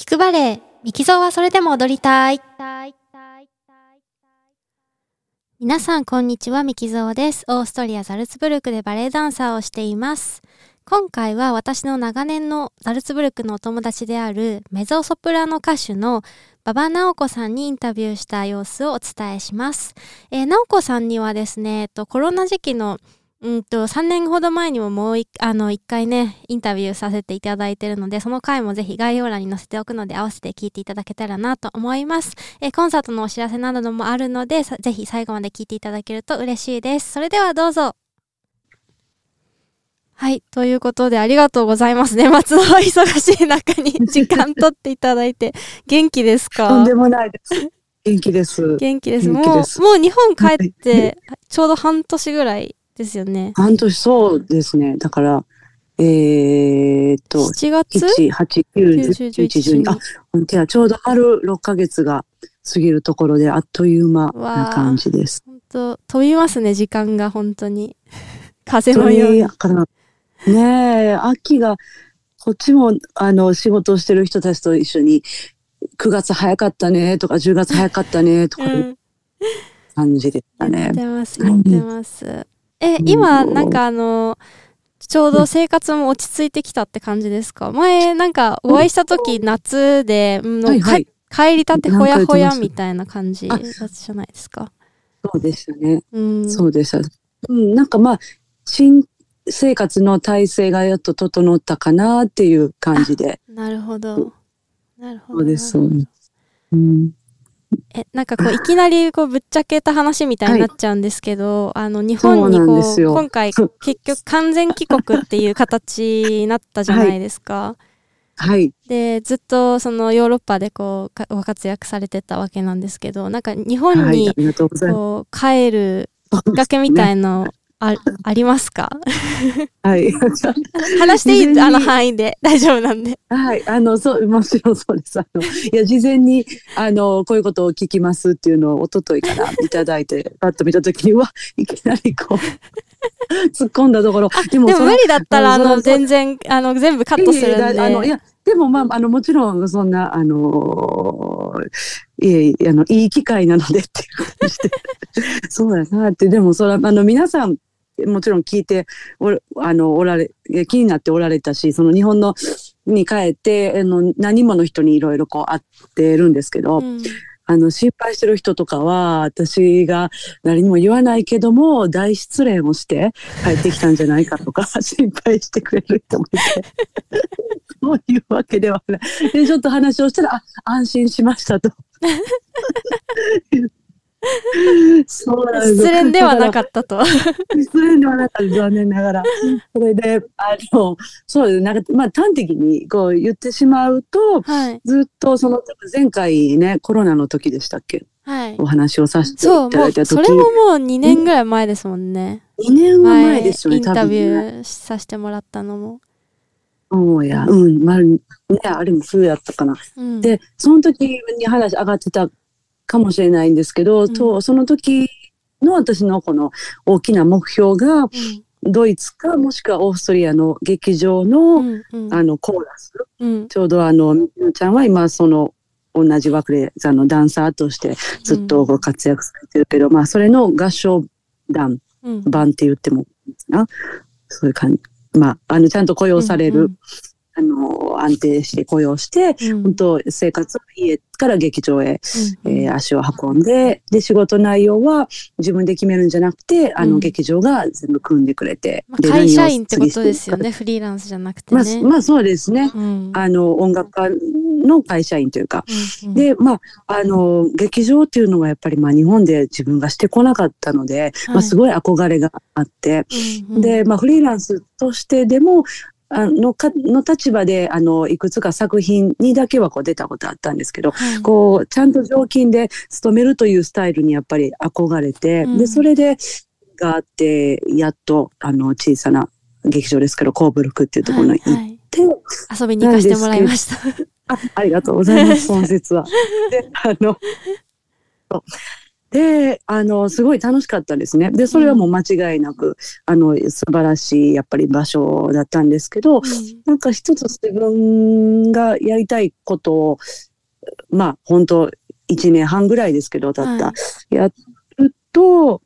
聞くバレエ、ミキゾーはそれでも踊りたい。皆さん、こんにちは、ミキゾーです。オーストリア・ザルツブルクでバレエダンサーをしています。今回は私の長年のザルツブルクのお友達であるメゾソプラノ歌手の馬場直子さんにインタビューした様子をお伝えします。えー、直子さんにはですね、えっと、コロナ時期のうんと、3年ほど前にももう一、あの、一回ね、インタビューさせていただいているので、その回もぜひ概要欄に載せておくので、合わせて聞いていただけたらなと思います。えーコンサートのお知らせなどもあるので、さぜひ最後まで聞いていただけると嬉しいです。それではどうぞ。はい。ということで、ありがとうございます。年末の忙しい中に 時間取っていただいて、元気ですか？とんでもないです。元気です。元気です。もう、ですもう日本帰って、ちょうど半年ぐらいですよね。半年そうですね。だから、えー、っと、7月？1、8、9、10、11、12。あ、本当や、ちょうど春6ヶ月が過ぎるところで、あっという間な感じです。本当飛びますね、時間が本当に。風そのようにれ。から、ねえ、秋が、こっちも、あの、仕事をしてる人たちと一緒に、9月早かったねとか、10月早かったねとか。感じでしたやっね。てます、やってます。え、今、うんなんかあの、ちょうど生活も落ち着いてきたって感じですか？前、なんかお会いした時、夏で、うんはいはい。か帰りたてほやほやみたいな感じだあったじゃないですか？そうでしたね。うん。そうでした。うん、なんかまあ、新生活の体制がやっと整ったかなっていう感じで。なるほど。なるほど。そうです、そうです。うん、え、なんかこう、いきなりこう、ぶっちゃけた話みたいになっちゃうんですけど、あの、日本にこう、今回、結局完全帰国っていう形になったじゃないですか。はい。で、ずっとそのヨーロッパでこう、かご活躍されてたわけなんですけど、なんか日本はい。にこう、帰るきっかけみたいの、あありますか？す。はい。話していい？あの範囲で大丈夫なんで。はい。あの、そう、もちろんそうです。あの、いや、事前に、あの、こういうことを聞きますっていうのを、一昨日からいただいて、パッと見たときに、うわ、いきなりこう、突っ込んだところ。でも無理だったら、あの、全然、あの、全部カットするんいやいやあのいで。やでもまああのもちろんそんなあのいえいえあのいい機会なのでっていう感じでそうやなってでもそれはあの皆さんもちろん聞いておあのおられ気になっておられたしその日本のに帰ってあの何人もの人にいろいろこう会ってるんですけど、うんあの心配してる人とかは私が何にも言わないけども大失恋をして帰ってきたんじゃないかとか 心配してくれる人もいてそういうわけではない。でちょっと話をしたらあ安心しましたと。そうなんです失恋ではなかったと。失恋ではなかった残念ながら。それであのそうですなんかまあ端的にこう言ってしまうとはい。ずっとその前回ねコロナの時でしたっけ？はい。お話をさせていただいた時それももう2年ぐらい前ですもんね。2年は前ですよねインタビューさせてもらったのも。そうやうんまあねあれも冬やったかなうん。でその時に話上がってたかもしれないんですけど、うん。とその時の私のこの大きな目標がうん、ドイツかもしくはオーストリアの劇場の,、うん、うん。あのコーラス。うん。ちょうどあのみのちゃんは今その同じ枠であのダンサーとしてずっとご活躍されてるけど、まあそれの合唱団うん。版って言ってもいいかな。そういう感じ。まああのちゃんと雇用される、あの安定して雇用してうん、うん本当生活は家から劇場へ、うんえー足を運んでで仕事内容は自分で決めるんじゃなくてあの、うん劇場が全部組んでくれて、まあ、で会社員ってことですよ。ね。フリーランスじゃなくてまあ、ね。まあそうですね。うん。あの音楽家の会社員というか、うん、でまああの劇場っていうのはやっぱりまあ日本で自分がしてこなかったので、まあ、すごい憧れがあって、うんうん、で、まあ、フリーランスとしてでもあのかの立場であのいくつか作品にだけはこう出たことあったんですけど、はい、こうちゃんと常勤で勤めるというスタイルにやっぱり憧れて、うんでそれでがあってやっとあの小さな劇場ですけどコーブルクっていうところに行っはいはいて、遊びに行かせてもらいました。あありがとうございます、本説は。で、あの、で、あの、すごい楽しかったですね。で、それはもう間違いなく、あの、素晴らしい、やっぱり場所だったんですけど、うん。なんか一つ自分がやりたいことを、まあ、本当一年半ぐらいですけど、たった、はやると、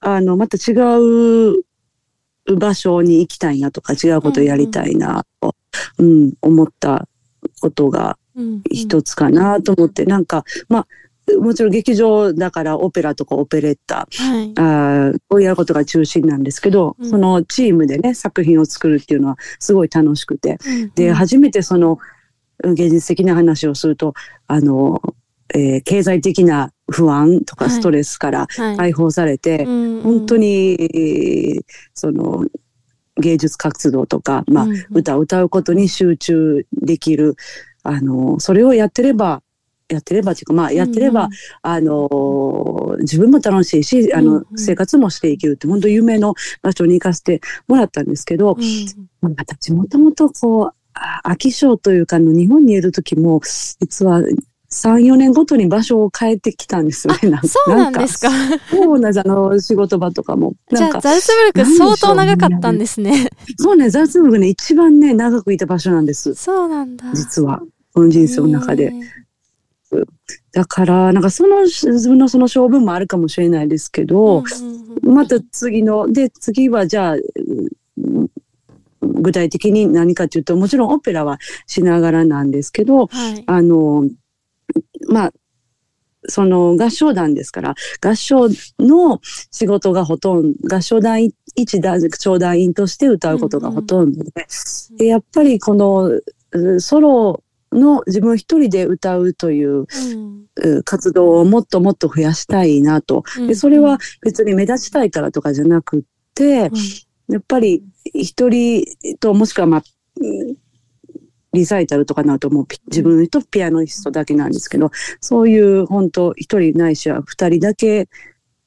あの、また違う場所に行きたいなとか、違うことをやりたいなと、うん、思ったことがうん。一つかなと思って、なんか、まあ、もちろん劇場だからオペラとかオペレッタ、はい。あーをやることが中心なんですけど、うん。そのチームでね、作品を作るっていうのはすごい楽しくて、で、うん。初めてその芸術的な話をすると、あの、えー経済的な不安とはい。かストレスからはい。解放されて、うん本当に、えーその、芸術活動とか、まあ、うんうん。歌を歌うことに集中できる、あの、それをやってれば、やってればっていうか、まあ、やってれば、うんあの、自分も楽しいし、あの、うんうん生活もしていけるって、本当夢の場所に行かせてもらったんですけど、うん私もともとこう、あ飽き性というか、あの日本にいる時も、実は3、4年ごとに場所を変えてきたんですよね。なんそうなんですか。そうなんです、あの、仕事場とかも。じゃあ、なんか、ザルツブルク相当長かったんですね。そうね、ザルツブルクね、一番ね、長くいた場所なんです。そうなんだ。実は。この人生の中で。ねだから、なんかその、自分のその勝負もあるかもしれないですけど、うんまた次の、で、次はじゃあ、うん具体的に何かというと、もちろんオペラはしながらなんですけど、はい。あの、まあ、その合唱団ですから、合唱の仕事がほとんど、合唱団一合唱団員として歌うことがほとんどで、でやっぱりこのうソロの自分一人で歌うといううん。う活動をもっともっと増やしたいなと。で、それは、別に目立ちたいからとかじゃなくって、やっぱり一人ともしくはまあ、うんリサイタルとかなるともうピ自分とピアノリストだけなんですけど、そういう本当一人ないしは二人だけ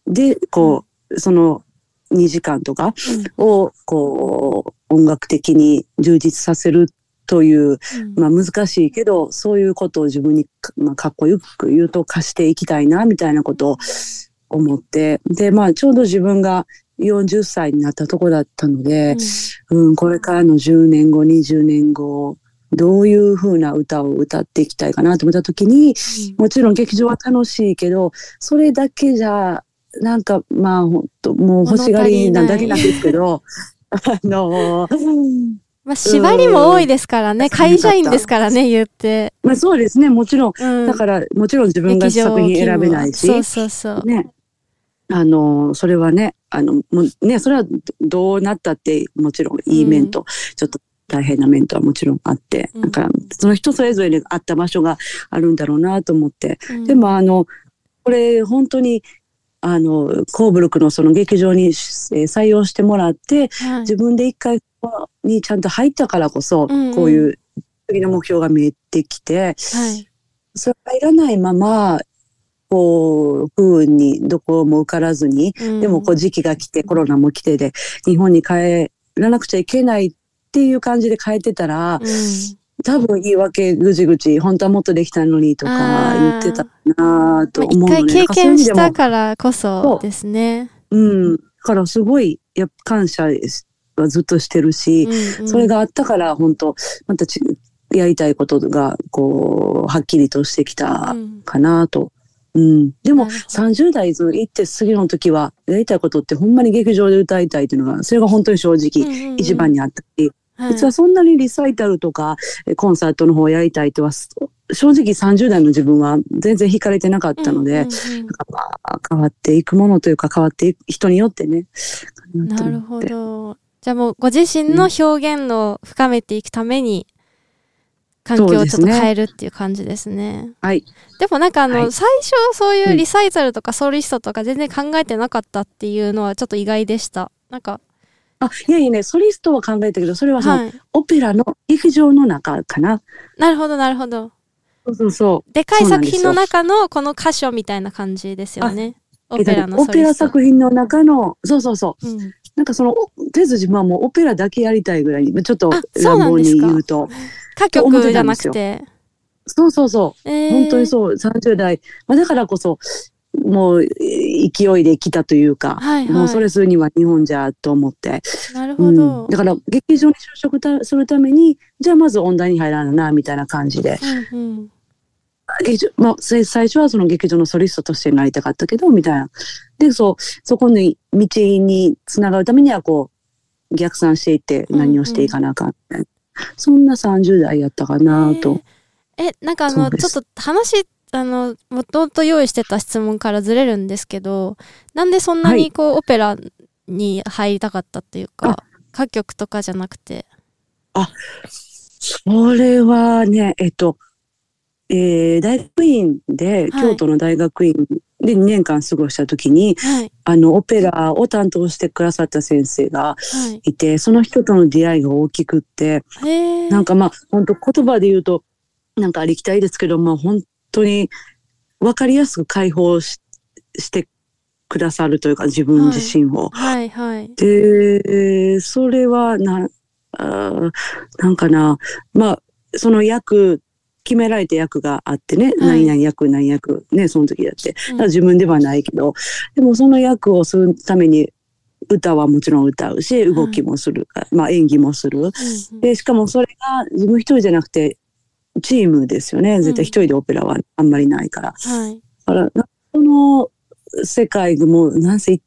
で、こう、その2時間とかを、こう、音楽的に充実させるという、うん。まあ難しいけど、そういうことを自分にか,、まあ、かっこよく言うと貸していきたいな、みたいなことを思って、で、まあちょうど自分が40歳になったとこだったので、うん、これからの10年後、20年後、どういう風な歌を歌っていきたいかなと思った時に、もちろん劇場は楽しいけど、それだけじゃ、なんか、まあ、本当もう欲しがりなだけなんですけど、あのまあ、縛りも多いですからね。会社員ですからね、言って。まあそうですね、もちろん、うんだから、もちろん自分が作品選べないし、そうそうそう。ね。あの、それはね、あの、もうね、それはどうなったって、もちろんいい面と、ちょっと大変な面とはもちろんあって、うんだから、その人それぞれに合った場所があるんだろうなと思って。うんでも、あの、これ、本当に、あの、コーブルクのその劇場に、えー採用してもらって、はい。自分で一回ここにちゃんと入ったからこそ、うんうん。こういう次の目標が見えてきて、はい。それがいらないまま、こう、不運にどこも受からずに、でもこう時期が来て、コロナも来てで、日本に帰らなくちゃいけないっていう感じで帰ってたら、うん、多分言い訳ぐちぐち、本当はもっとできたのにとか言ってたなぁとまあ思うので、一回経験したら。からこそですね。うん。だからすごい、やっぱ感謝はずっとしてるし、うんうんそれがあったから、本当またちやりたいことが、こう、はっきりとしてきたうんかなと。うん。でも、なるほ30代行って次の時は、やりたいことってほんまに劇場で歌いたいっていうのが、それが本当に正直、一番に、にあったり、はい実はそんなにリサイタルとか、えコンサートの方をやりたいとは、正直30代の自分は全然惹かれてなかったので、変わっていくものというか変わっていく人によってね。なるほど。じゃあもうご自身の表現を深めていくために、環境をちょっと変えるっていう感じですね。はい。でもなんかあの、はい最初そういうリサイタルとかソリストとか全然考えてなかったっていうのはちょっと意外でした。なんか、あ、いやいやね、ソリストは考えたけど、それはその、はい。オペラの劇場の中かな。なるほど、なるほど。そうそうそう。でかい作品の中のこの箇所みたいな感じですよね。オペラのオペラソリスト。作品の中の、そうそうそう。うんなんかその、おとりあえず自分はもうオペラだけやりたいぐらいに、ちょっと乱暴に言うと。歌曲じゃなくて。そうそうそう。えー本当にそう、30代。まあ、だからこそ、もう勢いで来たというか、はいはい。もうそれするには日本じゃと思って、なるうん。ほど。だから劇場に就職たするためにじゃあまず音大に入らななみたいな感じで。うんうん。劇場、まあ、せ最初はその劇場のソリストとしてなりたかったけどみたいな。でそうそこに道につながるためにはこう逆算していって何をしていかなあかんみたいな、そんな30代やったかなと。え、なんかあの、ちょっと話、あの、もともと用意してた質問からずれるんですけど、なんでそんなはいにこう、オペラに入りたかったっていうか、歌曲とかじゃなくて。それはね、えっと、えー大学院で、はい京都の大学院で2年間過ごした時に、はい。あの、オペラを担当してくださった先生がはいて、その人との出会いが大きくって。なんかまあ、本当言葉で言うと、なんかありきたりですけど、まあ本当に分かりやすく解放ししてくださるというか、自分自身を。はい。はい。で、それはな、あーなんかな、まあ、その役、決められた役があってね、はい。何々役、何役、ね、その時だって。うん。だ自分ではないけど、でもその役をするために、歌はもちろん歌うし、動きもする、まあ演技もする。うんうん。で、しかもそれが自分一人じゃなくて、チームですよね。絶対一人でオペラはあんまりないから。はい。だから、なその世界がもう、なんせ、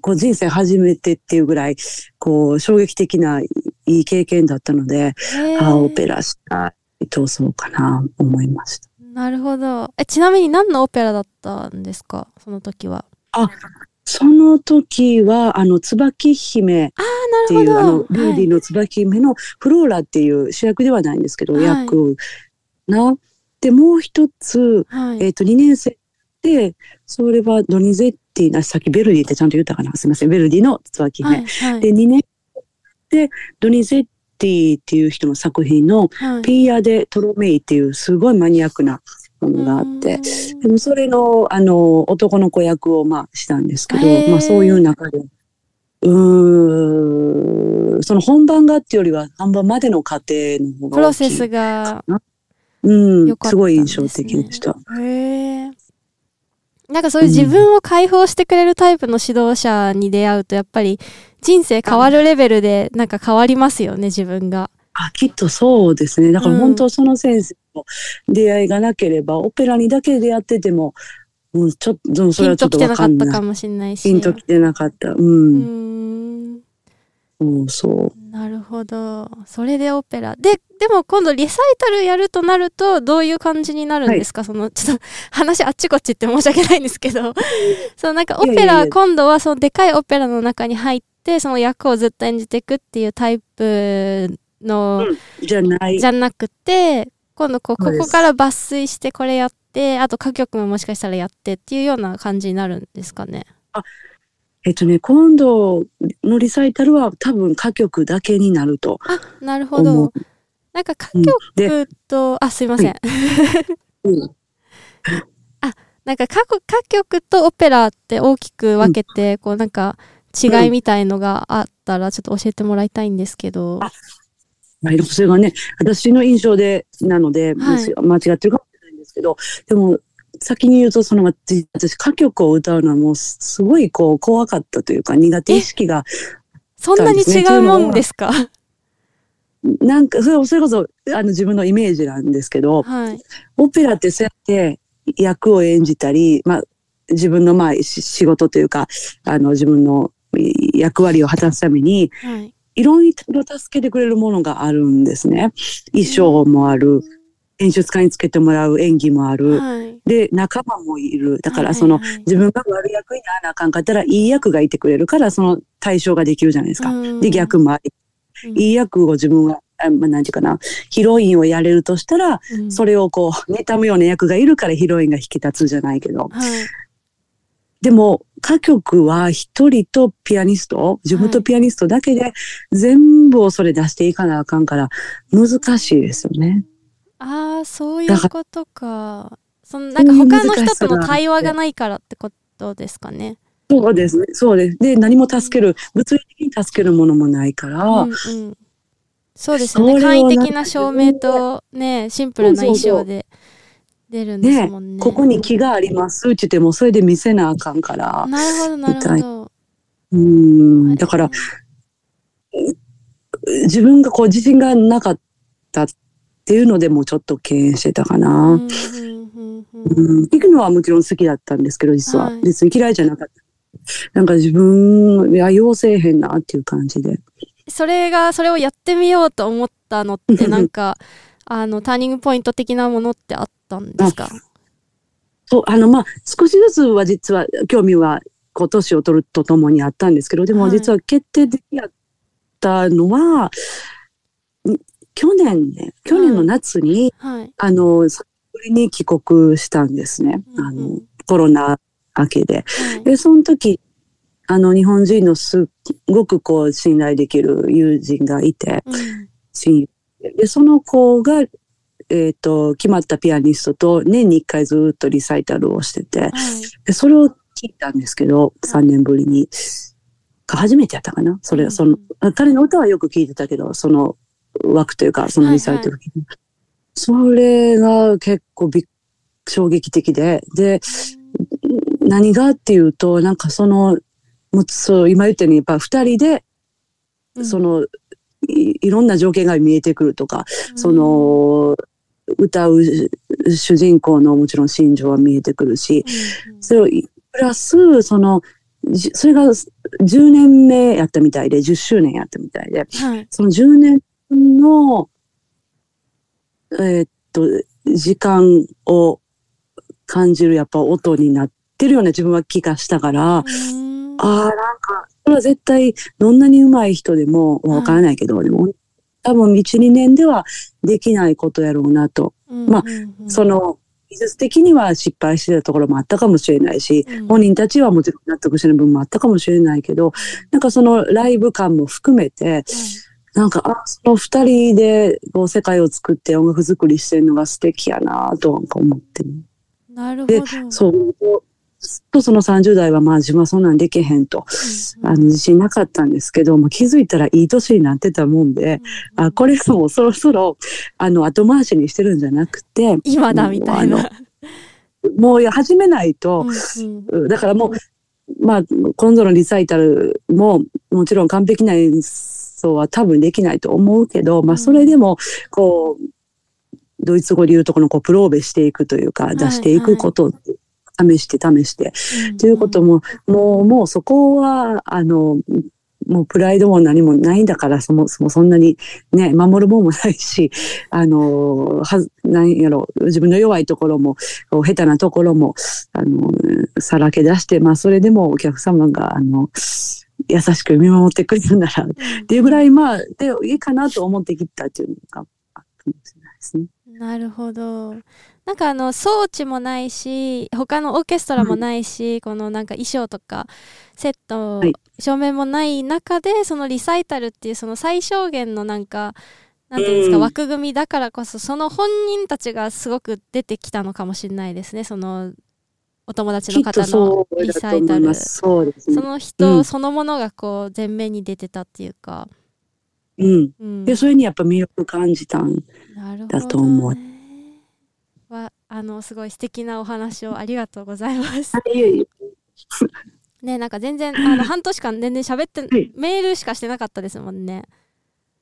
こう人生初めてっていうぐらい、こう、衝撃的ないい経験だったので、へああ、オペラ。ラしたいとそうかな、思いました。なるほど。え、ちなみに何のオペラだったんですか？その時は。その時は、あの、椿姫っあていう、あの、ルーディの椿姫のフローラっていう主役ではないんですけど、はい役な。で、もう一つ、はい。えっ、と、2年生で、それはドニゼッティな、さっきベルディってちゃんと言ったかな？すみません。ベルディの椿姫。はい。はい。で、2年で、ドニゼッティっていう人の作品の、はいピーア・デ・トロメイっていうすごいマニアックなものがあって、でもそれの、あの、男の子役を、まあ、したんですけどまあ、そういう中で、うーん、その本番がっていうよりは、本番までの過程の方がプロセスが、うん良、かったすごい印象的でした。へえ。なんかそういう自分を解放してくれるタイプの指導者に出会うと、やっぱり人生変わるレベルでなんか変わりますよね、自分が。あ、きっとそうですね。だからうん本当その先生の出会いがなければ、オペラにだけ出会ってても、うん、ちょっと、それピンはちょっとときてなかっわかんない。たかもしれないし。ピンときてなかった。う。うんーん。そう。なるほど。それでオペラ。で、でも今度リサイタルやるとなると、どういう感じになるんですか、その、ちょっと話あっちこっちって申し訳ないんですけど、そうなんかオペラ、いやいやいや今度はそのでかいオペラの中に入って、その役をずっと演じていくっていうタイプの、じゃない。じゃなくて、今度こここから抜粋してこれやって、あと歌曲ももしかしたらやってっていうような感じになるんですかね？えっとね、今度のリサイタルは多分歌曲だけになるとあ、なるほ思どう。。なんか歌うんで、曲と、あ、すいません。うん なんか歌曲歌曲とオペラって大きく分けて、こうなんか違いみたいのがあったらちょっと教えてもらいたいんですけど。あはいそれがね、私の印象で、なので、はい間違ってるかもしれないんですけど、でも、先に言うと、その、私、歌曲を歌うのはもう、すごい、こう、怖かったというか、苦手意識が、そんなに違うもんですか？なんか、それそれこそ、あの、自分のイメージなんですけど、はい。オペラってそうやって役を演じたり、まあ、自分のまあし仕事というか、あの自分のい役割を果たすために、はい。いろいろ助けてくれるものがあるんですね。衣装もある、演出家につけてもらう演技もある、はい。で、仲間もいる。だかはいらその、はいはい自分が悪役にならなあかんかったら、いい役がいてくれるから、その対象ができるじゃないですか。うんで、逆もあり、うんいい役を自分は、あまあ、なんていうかな、ヒロインをやれるとしたら、うんそれをこう、妬むような役がいるからヒロインが引き立つじゃないけど。はい。でも、歌曲は一人とピアニスト、自分とピアニストだけで全部をそれ出していかなあかんから難しいですよね。ああ、そういうことか。そのなんか他の人との対話がないからってことですかね。そうですね。そうです。で、何も助ける、物理的に助けるものもないから、うんうん。そうですよね。簡易的な照明とね、シンプルな衣装で出るんですもんね。ここに木がありますって言ってもそれで見せなあかんから。なるほど、なるほど。うん。だから、自分がこう自信がなかったっていうのでもちょっと敬遠してたかな。うん行くのはもちろん好きだったんですけど、実は。はい別に嫌いじゃなかった。なんか自分、いや、要せえへんなっていう感じで。それが、それをやってみようと思ったのって、なんか、あの、ターニングポイント的なものってあったんですか？そう、あの、まあ、少しずつは実は興味は、こう、年を取るとともにあったんですけど、でもはい実は決定的やったのは、ん去年ね、去年の夏に、はい。あの、久しぶりに帰国したんですね。うんうんあの、コロナ明けで。はいで、その時、あの、日本人のすっごくこう、信頼できる友人がいて、うん親友でで、その子が、えっ、と、決まったピアニストと年に一回ずっとリサイタルをしてて、はい。でそれを聞いたんですけど、3年ぶりに。初めてやったかな？それ、うん。その、彼の歌はよく聞いてたけど、その枠というか、そのリサイタル、それが結構びっ衝撃的で、で、何がっていうと、なんかその、もうそう、今言ったように、やっぱ二人で、うん。そ、の、いいろんな条件が見えてくるとか、その、歌う主人公のもちろん心情は見えてくるし、うんうん。それをいプラス、その、じそれが10年目やったみたいで、10周年やったみたいで、はい。その10年の、えーっと、時間を感じるやっぱ音になってるような自分は気がしたから、うん。ああ、なんか、は絶対、どんなに上手い人でも、わからないけど、でも、多分1、2年ではできないことやろうなと。まあうんうん。うんその、技術的には失敗してたところもあったかもしれないし、うん。本人たちはもちろん納得してる部分もあったかもしれないけど、なんかそのライブ感も含めて、なんか、あ、その二人でこう世界を作って音楽作りしてるのが素敵やなとなんか思って。なるほど。、そう、とその30代はまあ自分はそんなんできへんと、うんあの自信なかったんですけど、まあ、気づいたらいい年になってたもんで、うん。あ、これもうそろそろ、あの、後回しにしてるんじゃなくて、今だみたいな。もう始めないと、だからもう、まあ、今度のリサイタルも、もちろん完璧な演奏は多分できないと思うけど、まあ、それでも、こう、ドイツ語で言うとこの、こう、プローベしていくというか、い出していくことを、試して試して、うん。ということも、もう、もうそこは、あの、もうプライドも何もないんだから、そもそもそんなにね、守るもんもないし、あの、はず、なんやろ、自分の弱いところも、下手なところも、あの、さらけ出して、まあ、それでもお客様が、あの、優しく見守ってくれるなら、っていうぐらい、まあ、で、いいかなと思ってきたっていうのがあったかもしれないですね。なるほど。なんかあの装置もないし他のオーケストラもないし、このなんか衣装とかセット、はい。照明もない中でそのリサイタルっていうその最小限のなんかなんていうんですか、うん。枠組みだからこそその本人たちがすごく出てきたのかもしれないですね。そのお友達の方のリサイタル。その人そのものがこう前面に出てたっていうか、うん。うん、で、それにやっぱ魅力感じたん。だと思うはあのすごい素敵なお話をありがとうございます。いえいえ ねなんか全然あの半年間全然喋って、はいメールしかしてなかったですもんね。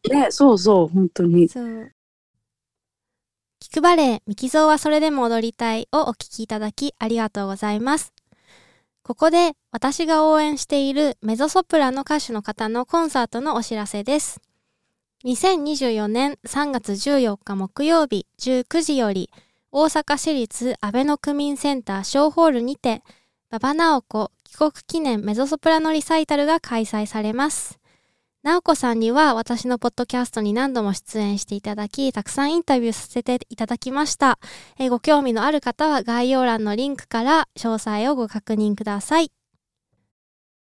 ね、そうそう、本当に。そう。聞くバレエ、ミキゾーはそれでも踊りたいをお聞きいただきありがとうございます。ここで私が応援しているメゾソプラノ歌手の方のコンサートのお知らせです。2024年3月14日木曜日19時より大阪市立安倍の区民センター小ホールにて馬場直子帰国記念メゾソプラノリサイタルが開催されます。直子さんには私のポッドキャストに何度も出演していただき、たくさんインタビューさせていただきました。えご興味のある方は概要欄のリンクから詳細をご確認ください。